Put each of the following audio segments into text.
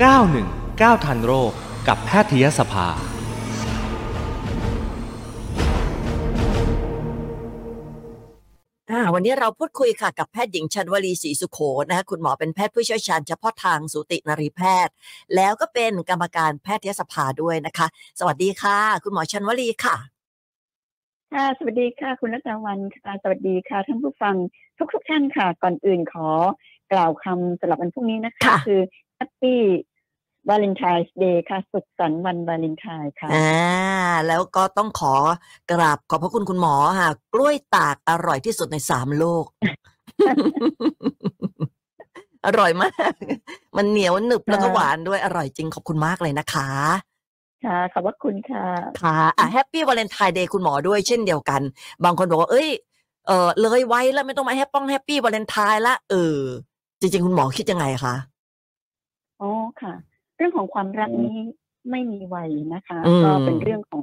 919 ทันโรคกับแพทยสภาอ่าวันนี้เราพูดคุยค่ะกับแพทย์หญิงชันวลีศรีสุโขนะคะคุณหมอเป็นแพทย์ผู้เชี่ยวชาญเฉพาะทางสูตินรีแพทย์ แล้วก็เป็นกรรมการแพทยสภาด้วยนะคะ สวัสดีค่ะ คุณหมอชันวลีค่ะค่ะสวัสดีค่ะคุณรัตวันค่ะสวัสดีค่ะท่านผู้ฟังทุกทุกๆท่านค่ะ ก่อนอื่นขอกล่าวคำสำหรับวันพรุ่งนี้นะคะค่ะคือ Happy Valentine's Day ค่ะ สุขสันต์วันวาเลนไทน์ค่ะอ่าแล้วก็ต้องขอกราบขอบพระคุณคุณหมอค่ะ กล้วยตากอร่อยที่สุดในสามโลก อร่อยมาก มันเหนียวหนึบแล้วก็ค่ะหวานด้วยอร่อยจริงขอบคุณมากเลยนะคะ ค่ะขอบพระคุณค่ะ ค่ะอะ Happy Valentine's Day คุณหมอด้วยเช่นเดียวกัน บางคนบอกว่าเอ้ยเออเลยไว้แล้วไม่ต้องมาแฮปป้องแฮปปี้วาเลนไทน์ละเออจริงๆ คุณหมอคิดยังไงคะอ๋อค่ะ เรื่องของความรักนี้ไม่มีวัยนะคะอืมก็เป็นเรื่องของ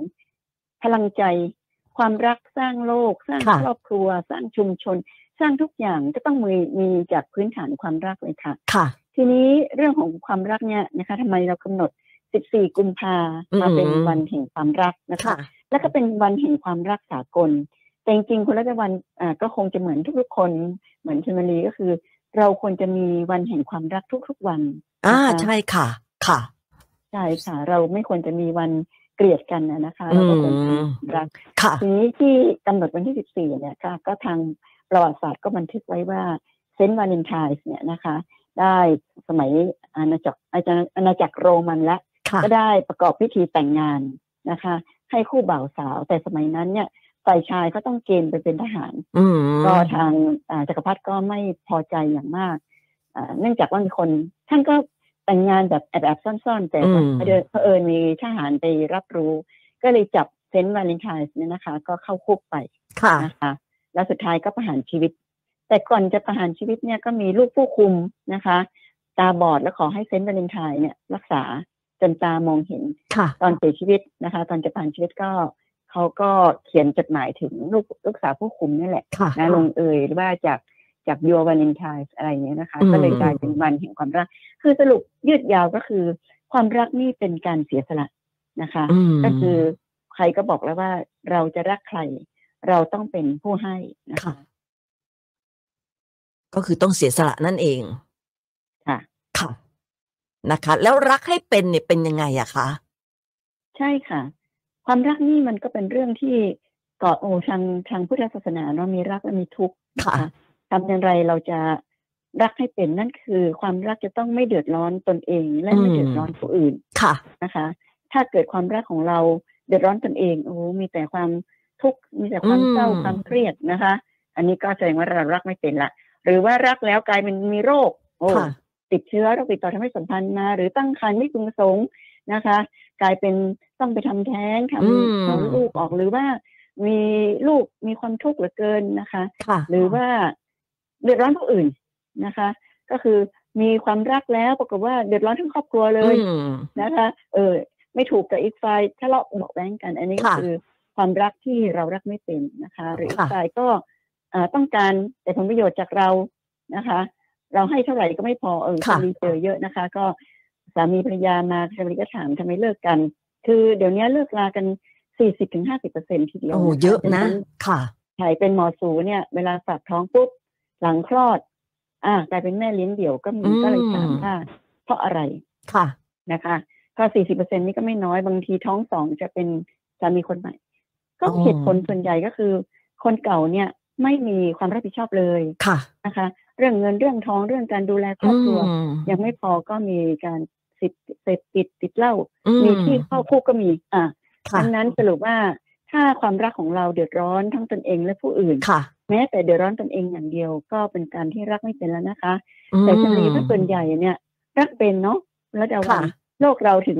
พลังใจ ความรักสร้างโลก สร้างค่ะครอบครัว สร้างชุมชน สร้างทุกอย่างก็ต้องมีมีจากพื้นฐานความรักเลยค่ะค่ะ ทีนี้เรื่องของความรักเนี่ยนะคะทำไมเรากำหนด 14 กุมภาอืมมาเป็นวันแห่งความรักนะคะค่ะแล้วก็เป็นวันแห่งความรักสากล แต่จริงๆคุณรัตวันอ่าก็คงจะเหมือนทุกๆคน เหมือนชมารีก็คือ เราควรจะมีวันแห่งความรักทุกๆวันอ่านะคะใช่ค่ะ ค่ะใช่ค่ะเราไม่ควรจะมีวันเกลียดกันนะนะคะเราก็ควรจะมีความรักค่ะทีนี้ที่กำหนดวันที่14เนี่ยค่ะ ก็ทางประวัติศาสตร์ก็บันทึกไว้ว่าเซนต์วาเลนไทน์เนี่ยนะคะ ได้สมัยอาณาจักรอาณาอาณาจักรโรมันและค่ะก็ได้ประกอบพิธีแต่งงานนะคะ ให้คู่บ่าวสาวแต่สมัยนั้นเนี่ยฝ่ายชายก็ต้องเกณฑ์ไปเป็นทหารอืมก็ทางอ่าจักรพรรดิก็ไม่พอใจอย่างมากอ่าเนื่องจากว่ามีคนท่านก็ แต่งงานแบบแอบๆซ่อนๆ แต่อืมเผอิญเผอิญมีทหารไปรับรู้ ก็เลยจับเซนต์วาเลนไทน์เนี่ยนะคะ ก็เข้าคุกไปค่ะนะคะ แล้วสุดท้ายก็ประหารชีวิต แต่ก่อนจะประหารชีวิตเนี่ยก็มีลูกผู้คุมนะคะ ตาบอดแล้วขอให้เซนต์วาเลนไทน์เนี่ย รักษาจนตามองเห็นค่ะตอนเสียชีวิตนะคะ ตอนจะประหารชีวิตก็เขาก็เขียนจดหมายถึงลูกลูกสาวผู้คุมนี่แหละค่ะนะลงเอยว่าจาก จากยัววาเลนไทน์อะไรอย่างเงี้ยนะคะอืมก็เลยกลายเป็นวันแห่งความรัก คือสรุปยืดยาวก็คือ ความรักนี่เป็นการเสียสละนะคะอืมก็คือใครก็บอกแล้วว่าเราจะรักใคร เราต้องเป็นผู้ให้นะค่ะคะ ก็คือต้องเสียสละนั่นเอง ค่ะค่ะนะคะ แล้วรักให้เป็นเนี่ยเป็นยังไงอะคะใช่ค่ะ ความรักนี่มันก็เป็นเรื่องที่ก่อโอทางทางพุทธศาสนาเนาะมีรักและมีทุกข์นค่ะ ทำอย่างไรเราจะรักให้เป็นนั่นคือ ความรักจะต้องไม่เดือดร้อนตนเอง และไม่อืมเดือดร้อนผู้อื่นค่ะนะคะ ถ้าเกิดความรักของเราเดือดร้อนตนเองโอ้โหมีแต่ความทุกข์มีแต่ความอืมเศร้าความเครียดนะคะ อันนี้ก็แสดงว่าเรารักไม่เป็นละหรือว่ารักแล้วกลายเป็นมีโรค โอ้ค่ะติดเชื้อโรคติดต่อทำให้สัมพันธ์มา หรือตั้งครรภ์ไม่พึงประสงค์นะคะ กลายเป็นต้องไปทำแท้งทอืมำเอาลูกออกหรือว่ามีลูกมีความทุกข์เหลือเกินนะคะค่ะหรือว่า เดือดร้อนผู้อื่นนะคะ ก็คือมีความรักแล้วปรากฏว่าเดือดร้อนทั้งครอบครัวเลยอืมนะคะ เออไม่ถูกกับอีกฝ่ายทะเลาะเบาะแว้งกัน อันนี้ก็ค่ะคือความรักที่เรารักไม่เป็นนะคะ หรืออีกค่ะฝ่ายก็อ่าต้องการแต่ผลประโยชน์จากเรานะคะ เราให้เท่าไหร่ก็ไม่พอเออค่ะชลีเจอเยอะนะคะ ก็สามีภรรยามาชลีก็ถามทำไมเลิกกัน คือเดี๋ยวนี้เลิกลากันสี่สิบถึงห้าสิบเปอร์เซ็นทีเดียวโอ้คเยอะนะฉค่ะใช่เป็นหมอสูเนี่ย เวลาฝากท้องปุ๊บ หลังคลอด อ่ากลายเป็นแม่เลี้ยงเดี่ยวก็มีอืมก็เลยถามว่าเพราะอะไรค่ะนะคะก็สี่สิบเปอร์เซ็นนี่ก็ไม่น้อยบางทีท้องสองจะเป็นสามีคนใหม่ ก็อ๋อเหตุผลส่วนใหญ่ก็คือ คนเก่าเนี่ยไม่มีความรับผิดชอบเลยค่ะนะคะ เรื่องเงินเรื่องทองเรื่องการดูแลครอบครัวอืมยังไม่พอก็มีการสิทธิ์เสพติดติดเหล้าอืมีที่เข้าคุกก็มีอ่าค่ะดังนั้นสรุปว่าถ้าความรักของเราเดือดร้อนทั้งตนเองและผู้อื่นค่ะ แม้แต่เดือดร้อนตนเองอย่างเดียว ก็เป็นการที่รักไม่เป็นแล้วนะคะอืมแต่ชลีถ้าส่วนใหญ่เนี่ย รักเป็นเนาะแล้วจะวัค่ะนโลกเราถึง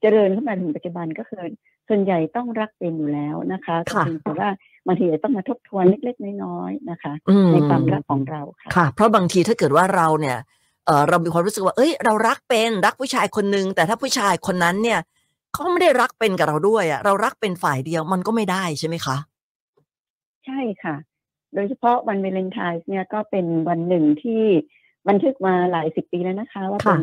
เจริญขึ้นมาถึงปัจจุบันก็คือส่วนใหญ่ต้องรักเป็นอยู่แล้วนะคะค่ะเพียงแต่ว่าบางทีอาจจะต้องมาทบทวนเล็กๆน้อยๆนะคะอืมในความรักของเราค่ะค่ะ เพราะบางทีถ้าเกิดว่าเราเนี่ยเออเรามีความรู้สึกว่า เอ้ย เรารักเป็นรักผู้ชายคนนึง แต่ถ้าผู้ชายคนนั้นเนี่ยเขาไม่ได้รักเป็นกับเราด้วยอะเรารักเป็นฝ่ายเดียวมันก็ไม่ได้ใช่ไหมคะ ใช่ค่ะ โดยเฉพาะวันเวเลนไทน์เนี่ยก็เป็นวันหนึ่งที่บันทึกมาหลายสิบปีแล้วนะคะ ว่าค่ะเป็น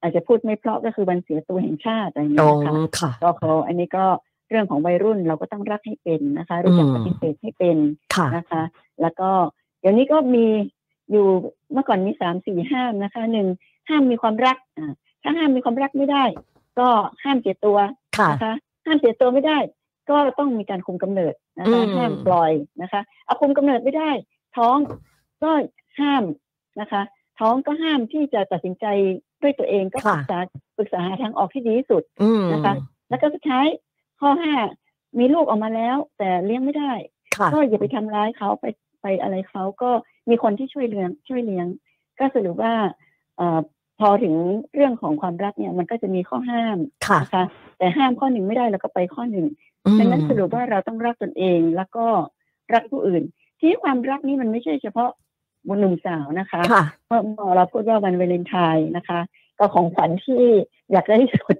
อาจจะพูดไม่เพราะก็คือวันเสียตัวแห่งชาติอะไรอย่างโอ้เงี้ยนะคะค่ะก็เขาอันนี้ก็เรื่องของวัยรุ่นเราก็ต้องรักให้เป็นนะคะ รู้จักอืมปฏิเสธให้เป็นค่ะนะคะ แล้วก็เดี๋ยวนี้ก็มีอยู่เมื่อก่อนมีสามสี่ห้ามนะคะหนึ่งห้ามมีความรักอ่าถ้าห้ามมีความรักไม่ได้ ก็ห้ามเสียตัวค่ะนะคะห้ามเสียตัวไม่ได้ ก็ต้องมีการคุมกำเนิดนะคะอืมห้ามปล่อยนะคะเอาคุมกำเนิดไม่ได้ ท้องก็ห้ามนะคะ ท้องก็ห้ามที่จะตัดสินใจด้วยตัวเองก็ปค่ะรึกษาปรึกษาหาทางออกที่ดีที่สุดอืมนะคะ แล้วก็สุดท้ายข้อห้ามีลูกออกมาแล้ว แต่เลี้ยงไม่ได้ค่ะก็อย่าไปทำร้ายเขาไปไปอะไรเขาก็มีคนที่ช่วยเลี้ยงช่วยเลี้ยง ก็สรุปว่าเออพอถึงเรื่องของความรักเนี่ยมันก็จะมีข้อห้ามค่ะนะคะแต่ห้ามข้อหนึ่งไม่ได้เราก็ไปข้อหนึ่งอืม ดังนั้นสรุปว่าเราต้องรักตนเองแล้วก็รักผู้อื่น ที่ความรักนี่มันไม่ใช่เฉพาะบนหนุ่มสาวนะคะค่ะเมื่อเมื่อเราพูดว่าวันวาเลนไทน์นะคะ ก็ของขวัญที่อยากได้ที่สุด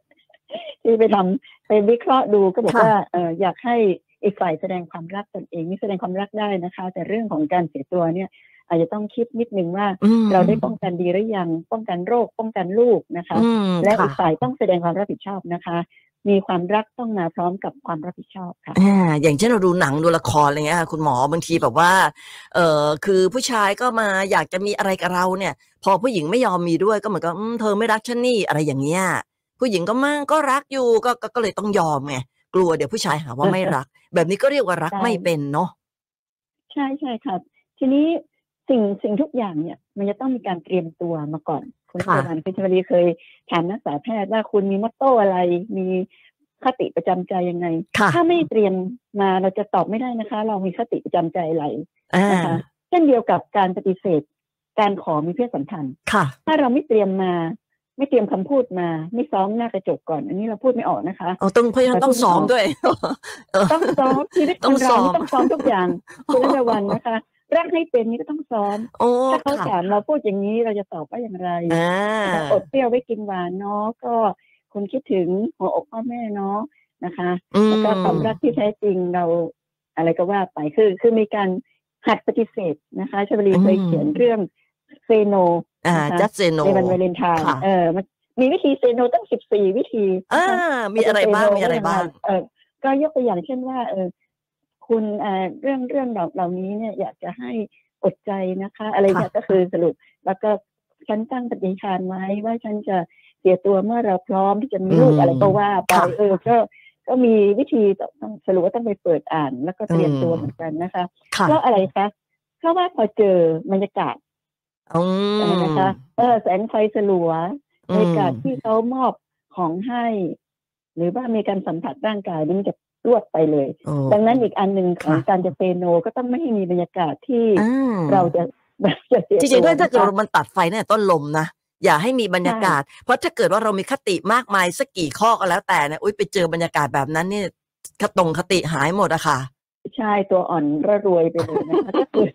ที่ไปทำไปวิเคราะห์ดูก็บอกค่ะว่าเอออยากให้อีกฝ่ายแสดงความรักตนเองนี่แสดงความรักได้นะคะ แต่เรื่องของการเสียตัวเนี่ย อาจจะต้องคิดนิดนึงว่าอืมเราได้ป้องกันดีหรือยัง ป้องกันโรคป้องกันลูกนะคะอืมและค่ะอีกฝ่ายต้องแสดงความรับผิดชอบนะคะ มีความรักต้องมาพร้อมกับความรับผิดชอบค่ะอ่าอย่างเช่นเราดูหนังดูละครอะไรเงี้ยค่ะคุณหมอบางทีแบบว่า เออคือผู้ชายก็มาอยากจะมีอะไรกับเราเนี่ย พอผู้หญิงไม่ยอมมีด้วยก็เหมือนกับอืมเธอไม่รักฉันนี่อะไรอย่างเงี้ยผู้หญิงก็มั่งก็รักอยู่ก็ก็ก็เลยต้องยอมไงกลัวเดี๋ยวผู้ชายหาว่าไม่รัก แบบนี้ก็เรียกว่ารักใช่ไม่เป็นเนาะใช่ใช่ครับทีนี้สิ่งสิ่งทุกอย่างเนี่ย มันจะต้องมีการเตรียมตัวมาก่อน คุณค่ะพยาบาลคุณชวลีเคยถามนักศึกษาแพทย์ว่าคุณมีมอตโต้อะไร มีคติประจำใจยังไงค่ะถ้าไม่เตรียมมาเราจะตอบไม่ได้นะคะ เรามีคติประจำใจอะไรอ่านะคะเช่นเดียวกับการปฏิเสธ การขอมีเพศสัมพันธ์ค่ะถ้าเราไม่เตรียมมาไม่เตรียมคำพูดมา ไม่ซ้อมหน้ากระจกก่อน อันนี้เราพูดไม่ออกนะคะเอาต้องเพราะฉะนั้นต้องซ้อมด้วยเออต้องซ้อมชีวิตต้องคนเราซ้อมนี่ต้องซ้อมทุกอย่างคุณระวันนะคะ รักให้เป็นนี่ก็ต้องซ้อมโอ้ถ้าเขาค่ะถามเราพูดอย่างนี้เราจะตอบว่าอย่างไรอ่าอดเปรี้ยวไว้กินหวานเนาะก็คุณคิดถึงหัวอกพ่อแม่เนาะนะคะอืมแล้วก็ความรักที่แท้จริงเราอะไรก็ว่าไปคือ คือมีการหัดปฏิเสธนะคะชวลีเคยเขียนเรื่องเซโนอ่านะคะจัสเซโนในวันวาเลนไทน์ค่ะเออมันมีวิธีเซโนตั้งสิบสี่วิธีอ่านะคะมีอะไรบ้างมีอะไรบ้างเออก็ยกตัวอย่างเช่นว่าเออ คุณเอ่อเรื่องเรื่องเหล่าเหล่านี้เนี่ยอยากจะให้อดใจนะคะ อะไรเนี่ยค่ะก็คือสรุปแล้วก็ฉันตั้งปฏิญาณไว้ว่าฉันจะเสียตัวเมื่อเราพร้อมที่จะมีลูกอะไรก็ว่าไปเออก็ก็มีวิธีต้องสรุปว่าต้องไปเปิดอ่าน แล้วก็เตรียมตัวเหมือนกันนะคะค่ะเพราะอะไรคะเพราะว่าพอเจอบรรยากาศอืมอืมบรรยากาศที่เขามอบของให้ หรือว่ามีการสัมผัสร่างกายนี่มันจะ รวดไปเลยโอ้ดังนั้นอีกอันหนึ่งของค่ะการจะเปโนก็ต้องไม่ให้มีบรรยากาศที่อ่าเราจะแบบจะเสียจริงๆด้วยตัถ้าเกิดนะคะมันตัดไฟเนี่ยต้นลมนะอย่าให้มีบรรยากาศ เพราะถ้าเกิดว่าเรามีคติมากมายสักกี่ข้อก็แล้วแต่เนี่ยอุ้ยไปเจอบรรยากาศแบบนั้นเนี่ยคตรงคติหายหมดอะค่ะใช่ตัวอ่อนระรวยไปเลยนะคะก็คือ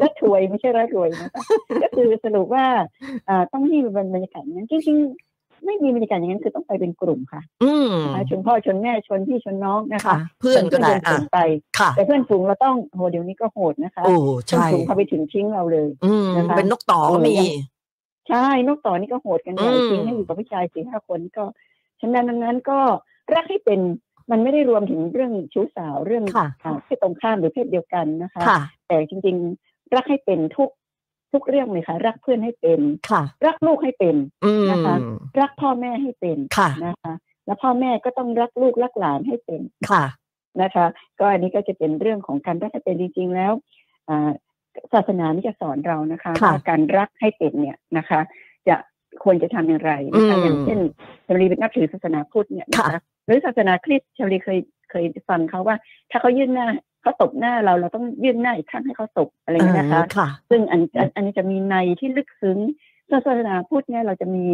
ระถวยไม่ใช่ระรวยนะคะก็คือสรุปว่าอ่าต้องให้มีบรรยากาศอย่างนั้นจริงๆ ไม่มีบรรยากาศอย่างนั้นคือต้องไปเป็นกลุ่มค่ะ อืมนะคะชนพ่อชนแม่ชนพี่ชนน้องนะคะค่ะเพื่อนก็ได้ชวนอะฝูงไปค่ะแต่เพื่อนฝูงเราต้องโหเดี๋ยวนี้ก็โหดนะคะโอ้เพื่อนใช่ฝูงเขาไปถึงทิ้งเราเลย อืมนะคะเป็นนกต่อก็มีเออใช่นกต่อนี่ก็โหดกันใหญ่อืมทิ้งให้อยู่กับผู้ชายสี่ห้าคนก็ฉะนั้นดังนั้นก็รักให้เป็นมันไม่ได้รวมถึงเรื่องชู้สาวเรื่องค่ะอ่าเพศตรงข้ามหรือเพศเดียวกันนะคะค่ะแต่จริง ๆ รักให้เป็นทุก ทุกเรื่องเลยค่ะ รักเพื่อนให้เป็นค่ะรักลูกให้เป็นอืมนะคะ รักพ่อแม่ให้เป็นค่ะนะคะ แล้วพ่อแม่ก็ต้องรักลูกรักหลานให้เป็นค่ะนะคะ ก็อันนี้ก็จะเป็นเรื่องของการรักให้เป็นจริงๆแล้วอ่าศาสนานี่จะสอนเรานะคะค่ะว่าการรักให้เป็นเนี่ยนะคะ จะควรจะทำอย่างไรนะคะอืมอย่างเช่นชาวลีเป็นนับถือศาสนาพุทธเนี่ยนะค่ะคะหรือศาสนาคริสต์ชาวลีเคยเคยฟังเขาว่า ถ้าเขายื่นหน้า เขาตบหน้าเราเราต้องยื่นหน้าอีกครั้งให้เขาตบอะไรอย่างเงี้ยนะคะค่ะซึ่งอันอันอันนี้จะมีในที่ลึกซึ้งส่วนศาสนาพุทธเนี่ยเราจะมี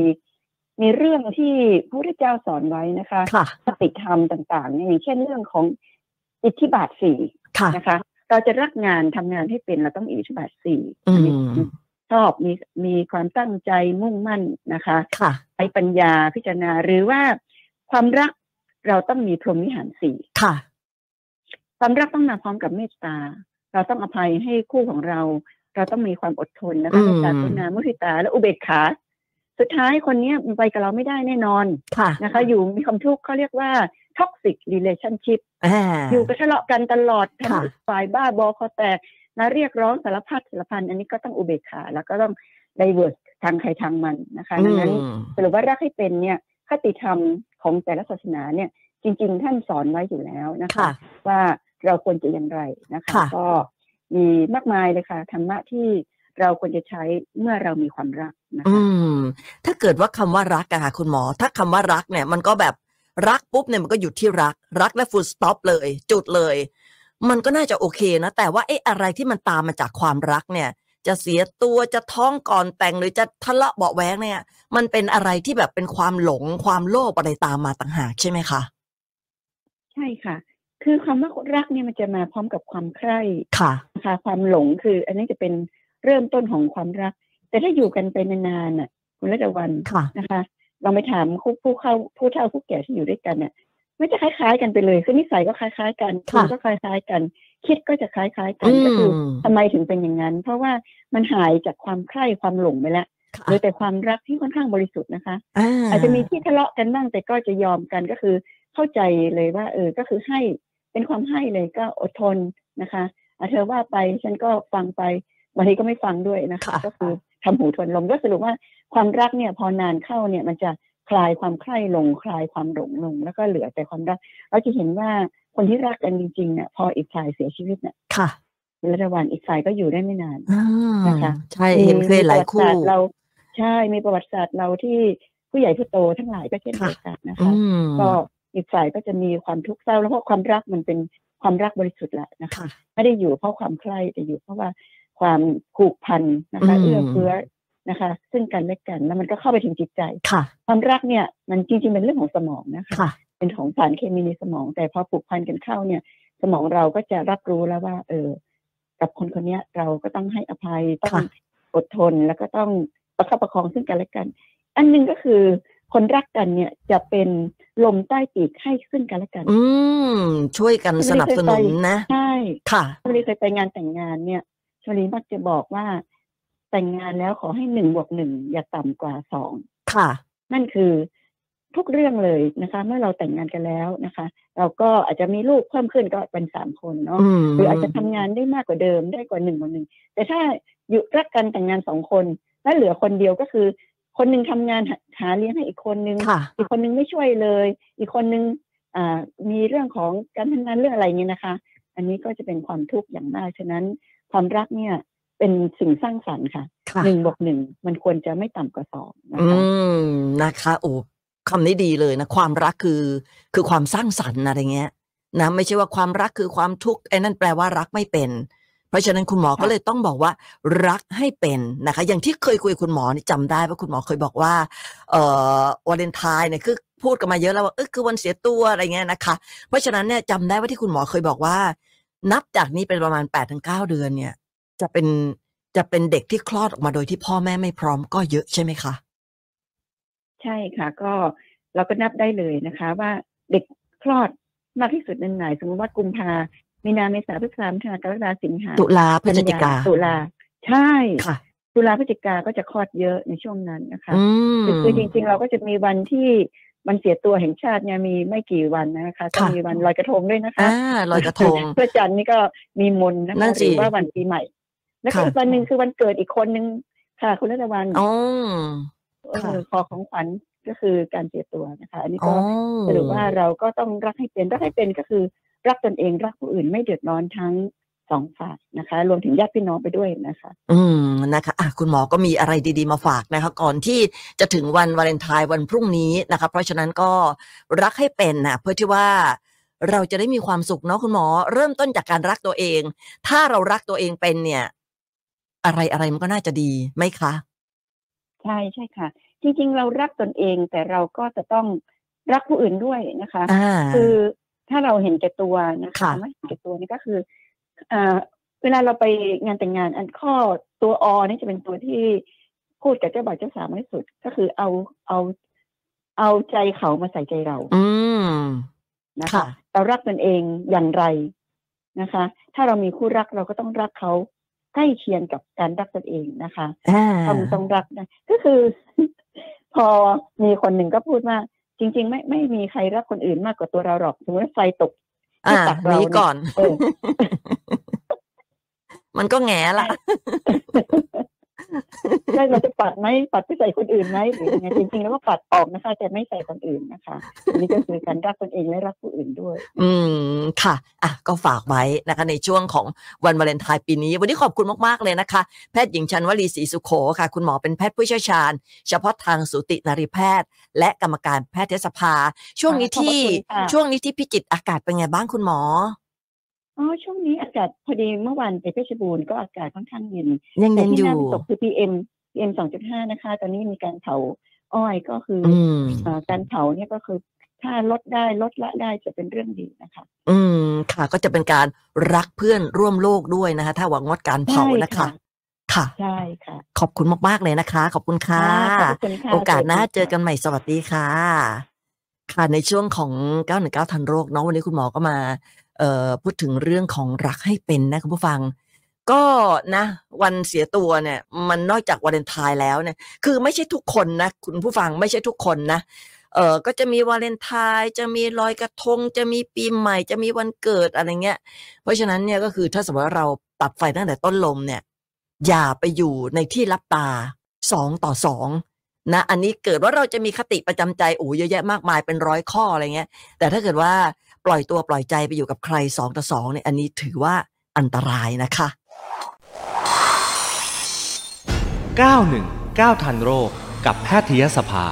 มีเรื่องที่พระพุทธเจ้าสอนไว้นะคะค่ะปฏิธรรมต่างๆเนี่ยอย่างเช่นเรื่องของอิทธิบาทสี่ค่ะนะคะ เราจะรักงานทำงานให้เป็นเราต้องมีอิทธิบาทสี่อือันนี้มชอบมีมีความตั้งใจมุ่งมั่นนะคะค่ะใช้ปัญญาพิจารณาหรือว่าความรักเราต้องมีพรหมวิหารสี่ค่ะ ความรักต้องมาพร้อมกับเมตตา เราต้องอภัยให้คู่ของเรา เราต้องมีความอดทนนะคะอืมเมตตากรุณามุทิตาและอุเบกขา สุดท้ายคนเนี้ยมันไปกับเราไม่ได้แน่นอนค่ะนะคะ อยู่มีความทุกข์เขาเรียกว่า toxic relationship อ่าอยู่กันทะเลาะกันตลอดค่ะทำอีกฝ่ายบ้าบอคอแตกมาเรียกร้องสารพัดสารพันอันนี้ก็ต้องอุเบกขา แล้วก็ต้องไดเวิร์สทางใครทางมันนะคะดังนั้นอืมสรุปว่ารักให้เป็นเนี่ยคติธรรมของแต่ละศาสนาเนี่ยจริง ๆ ท่านสอนไว้อยู่แล้วนะคะค่ะว่า เราควรจะอย่างไรนะคะค่ะก็มีมากมายเลยค่ะธรรมะที่เราควรจะใช้เมื่อเรามีความรักนะอืคะมถ้าเกิดว่าคำว่ารักอะค่ะคุณหมอ ถ้าคำว่ารักเนี่ย มันก็แบบรักปุ๊บเนี่ยมันก็หยุดที่รัก รักและ full stop เลย จุดเลย มันก็น่าจะโอเคนะ แต่ว่าเอ๊ะอะไรที่มันตามมาจากความรักเนี่ย จะเสียตัวจะท้องก่อนแต่งหรือจะทะเลาะเบาะแว้งเนี่ย มันเป็นอะไรที่แบบเป็นความหลงความโลภอะไรตามมาต่างหากใช่ไหมคะใช่ค่ะ คือความว่ารักเนี่ยมันจะมาพร้อมกับความใคร่ค่ะนะคะความหลงคือ อันนี้จะเป็นเริ่มต้นของความรัก แต่ถ้าอยู่กันไปนานๆน่ะ คุณรัตวันค่ะนะคะลองไปถามผู้ผู้เข้าผู้เฒ่าผู้แก่ที่อยู่ด้วยกันเนี่ยมันจะคล้ายๆกันไปเลยคือนิสัยก็คล้ายๆ กันค่ะณก็คล้ายๆกัน คิดก็จะคล้ายๆกัอืนก็คือมทำไมถึงเป็นอย่างนั้น เพราะว่ามันหายจากความใคร่ความหลงไปแล้วค่ะเหลือแต่ความรักที่ค่อนข้างบริสุทธิ์นะคะอ่าอาจจะมีที่ทะเลาะกันบ้างแต่ก็จะยอมกันก็คือเข้าใจเลยว่า เออก็คือให้ เป็นความให้เลยก็อดทนนะคะอะเธอว่าไปฉันก็ฟังไปบางทีก็ไม่ฟังด้วยนะคะค่ะก็คือทำหูทวนลมก็สรุปว่าความรักเนี่ยพอนานเข้าเนี่ยมันจะคลายความใคร่ลงคลายความหลงลง แล้วก็เหลือแต่ความรัก เราจะเห็นว่าคนที่รักกันจริงๆเนี่ยพออีกฝ่ายเสียชีวิตเนี่ยค่ะระหว่างอีกฝ่ายก็อยู่ได้ไม่นานอ่านะคะใช่เห็นเคยหลายคู่มีประวัติศาสตร์เราใช่มีประวัติศาสตร์เราที่ผู้ใหญ่ผู้โตทั้งหลายก็เช่นเดียวกันนะอืคะมก็ อีกฝ่ายก็จะมีความทุกข์เศร้าแล้วเพราะความรักมันเป็นความรักบริสุทธิ์แหละนะคะค่ะไม่ได้อยู่เพราะความใคร่แต่อยู่เพราะว่าความผูกพันนะคะอืมเอื้อเฟื้อนะคะ ซึ่งกันและกันแล้วมันก็เข้าไปถึงจิตใจค่ะ ความรักเนี่ยมันจริงๆเป็นเรื่องของสมองนะคะค่ะเป็นของสารเคมีในสมอง แต่พอผูกพันกันเข้าเนี่ย สมองเราก็จะรับรู้แล้วว่า เออ กับคนคนเนี้ยเราก็ต้องให้อภัยต้องค่ะอดทนแล้วก็ต้องประคับประคองซึ่งกันและกัน อันหนึงก็คือ คนรักกันเนี่ยจะเป็นลมใต้ปีกให้ซึ่งกันและกัน อืมช่วยกันสนับสนุนนะใช่ค่ะชมรีเคยไปงานแต่งงานเนี่ยชมรีมักจะบอกว่า แต่งงานแล้วขอให้หนึ่งบวกหนึ่งอย่าต่ำกว่าสองค่ะ นั่นคือทุกเรื่องเลยนะคะ เมื่อเราแต่งงานกันแล้วนะคะ เราก็อาจจะมีลูกเพิ่มขึ้นก็เป็นสามคนเนาะอืมหรืออาจจะทำงานได้มากกว่าเดิมได้กว่าหนึ่งกว่าหนึ่งแต่ถ้าอยู่รักกันแต่งงานสองคนแล้วเหลือคนเดียวก็คือ คนหนึ่งทำงานหาหาเลี้ยงให้อีกคนนึงค่ะอีกคนนึงไม่ช่วยเลย อีกคนนึงอ่ามีเรื่องของการทำงานเรื่องอะไรเงี้ยนะคะ อันนี้ก็จะเป็นความทุกข์อย่างมากฉะนั้นความรักเนี่ยเป็นสิ่งสร้างสรรค์ค่ะค่ะหนึ่งบวกหนึ่งมันควรจะไม่ต่ำกว่าสองนะอืคะมนะคะโอ้คำนี้ดีเลยนะ ความรักคือคือความสร้างสรรค์อะไรเงี้ยนะไม่ใช่ว่าความรักคือความทุกข์ไอ้นั่นแปลว่ารักไม่เป็น เพราะฉะนั้นคุณหมอก็เลยต้องบอกว่ารักให้เป็นนะคะ อย่างที่เคยคุยกับคุณหมอนี่จำได้ว่าคุณหมอเคยบอกว่า เอ่อวาเลนไทน์เนี่ยคือพูดกันมาเยอะแล้วว่าเออคือวันเสียตัวอะไรเงี้ยนะคะ เพราะฉะนั้นเนี่ยจำได้ว่าที่คุณหมอเคยบอกว่า นับจากนี้เป็นประมาณแปดถึงเก้าเดือนเนี่ย จะเป็นจะเป็นเด็กที่คลอดออกมาโดยที่พ่อแม่ไม่พร้อมก็เยอะใช่ไหมคะใช่ค่ะ ก็เราก็นับได้เลยนะคะ ว่าเด็กคลอดมากที่สุดในไหนสมมติว่ากุมภา มีนาเมษาพฤษภามิถุนากรกฎาสิงหาตุลาพฤศจิกาตุลาใช่ค่ะตุลาพฤศจิกาก็จะคลอดเยอะในช่วงนั้นนะคะอืมคือคือจริง ๆ เราก็จะมีวันที่วันเสียตัวแห่งชาติเนี่ยมีไม่กี่วันนะคะก็ค่ะมีวันลอยกระทงด้วยนะคะอ่าลอยกระทงเพื่อจันทร์นี่ก็มีมนต์นะนั่คะนหสิรือว่าวันปีใหม่ แล้วก็ค่ะอีกวันหนึ่งคือวันเกิดอีกคนนึงค่ะ คุณรัตวันอ๋อเอค่ะอขอของขวัญก็คือการเสียตัวนะคะ อันนี้อ๋ก็อสรุปว่าเราก็ต้องรักให้เป็นรักให้เป็นก็คือ รักตนเองรักผู้อื่นไม่เดือดร้อนทั้งสองฝ่ายนะคะ รวมถึงญาติพี่น้องไปด้วยนะคะ อืมนะคะอะคุณหมอก็มีอะไรดีๆมาฝากนะคะ ก่อนที่จะถึงวันวาเลนไทน์วันพรุ่งนี้นะคะ เพราะฉะนั้นก็รักให้เป็นนะเพื่อที่ว่าเราจะได้มีความสุขเนาะคุณหมอ เริ่มต้นจากการรักตัวเอง ถ้าเรารักตัวเองเป็นเนี่ย อะไรอะไรมันก็น่าจะดีไหมคะ ใช่ใช่ค่ะ จริง ๆ เรารักตนเองแต่เราก็จะต้องรักผู้อื่นด้วยนะคะอ่าคือ ถ้าเราเห็นแก่ตัวนะคะค่ะไม่เห็นแก่ตัวนี่ก็คืออ่าเวลาเราไปงานแต่งงานอันข้อตัวอนี่จะเป็นตัวที่พูดกับเจ้าบ่าวเจ้าสาวมากที่สุด ก็คือเอาเอาเอาใจเขามาใส่ใจเรา อืมนะคะค่ะเรารักตนเองอย่างไรนะคะ ถ้าเรามีคู่รักเราก็ต้องรักเขาใกล้เคียงกับการรักตนเองนะคะอ่าต้องต้องรักนะก็คือ พอมีคนหนึ่งก็พูดว่า จริง ๆ ไม่ไม่มีใครรักคนอื่นมากกว่าตัวเราหรอกสมมติว่าไฟตกอ่าตักเรานี้ก่อนเออมันก็แง่ละ ใช่เราจะปัดไหมปัดไปใส่คนอื่นไหมหรือยังไงจริงๆแล้วก็ปัดออกนะคะแต่ไม่ใส่คนอื่นนะคะอันนี้ก็คือการรักตนเองและรักผู้อื่นด้วย อืมค่ะอะก็ฝากไว้นะคะ ในช่วงของวันวาเลนไทน์ปีนี้ วันนี้ขอบคุณมากๆเลยนะคะ แพทย์หญิงชันวลีศรีสุโขค่ะ คุณหมอเป็นแพทย์ผู้เชี่ยวชาญ เฉพาะทางสูตินรีแพทย์ และกรรมการแพทยสภา ช่วงนี้ที่ขอบคุณค่ะช่วงนี้ที่พิจิตรอากาศเป็นไงบ้างคุณหมอ อ๋อช่วงนี้อากาศพอดีเมื่อวานไปเพชรบูรณ์ก็อากาศค่อนข้างเย็นยังแต่ยังที่อยู่น่าวิตกคือ PM PM สองจุดห้านะคะ ตอนนี้มีการเผาอ้อยก็คือออืมเอ่อการเผาเนี่ยก็คือถ้าลดได้ลดละได้จะเป็นเรื่องดีนะคะ อืมค่ะ ก็จะเป็นการรักเพื่อนร่วมโลกด้วยนะคะ ถ้าหวังงดการเผานะคะ ค่ะใช่ค่ะ ขอบคุณมากๆเลยนะคะ ขอบคุณค่ะขอบคุณค่ะโอกาสหน้าสวัสดีค่ะเจอกันใหม่สวัสดีค่ะ ค่ะในช่วงของ 919ทันโรคเนาะวันนี้คุณหมอก็มาเอ่อ พูดถึงเรื่องของรักให้เป็นนะคุณผู้ฟัง ก็นะ วันเสียตัวเนี่ย มันนอกจากวาเลนไทน์แล้วเนี่ย คือไม่ใช่ทุกคนนะ คุณผู้ฟังไม่ใช่ทุกคนนะเออก็จะมีวาเลนไทน์จะมีลอยกระทง จะมีปีใหม่ จะมีวันเกิดอะไรเงี้ย เพราะฉะนั้นเนี่ยก็คือถ้าสมมติว่าเราตัดไฟตั้งแต่ต้นลมเนี่ย อย่าไปอยู่ในที่รับตาสองต่อสองนะอันนี้เกิดว่าเราจะมีคติประจำใจโอ้เยอะแยะมากมายเป็นร้อยข้ออะไรเงี้ย แต่ถ้าเกิดว่า ล่อยตัวปล่อยใจไปอยู่กับใครสองต่อสองเนี่ยอันนี้ถือว่าอันตรายนะคะ 919ทันโรคกับแพทยสภา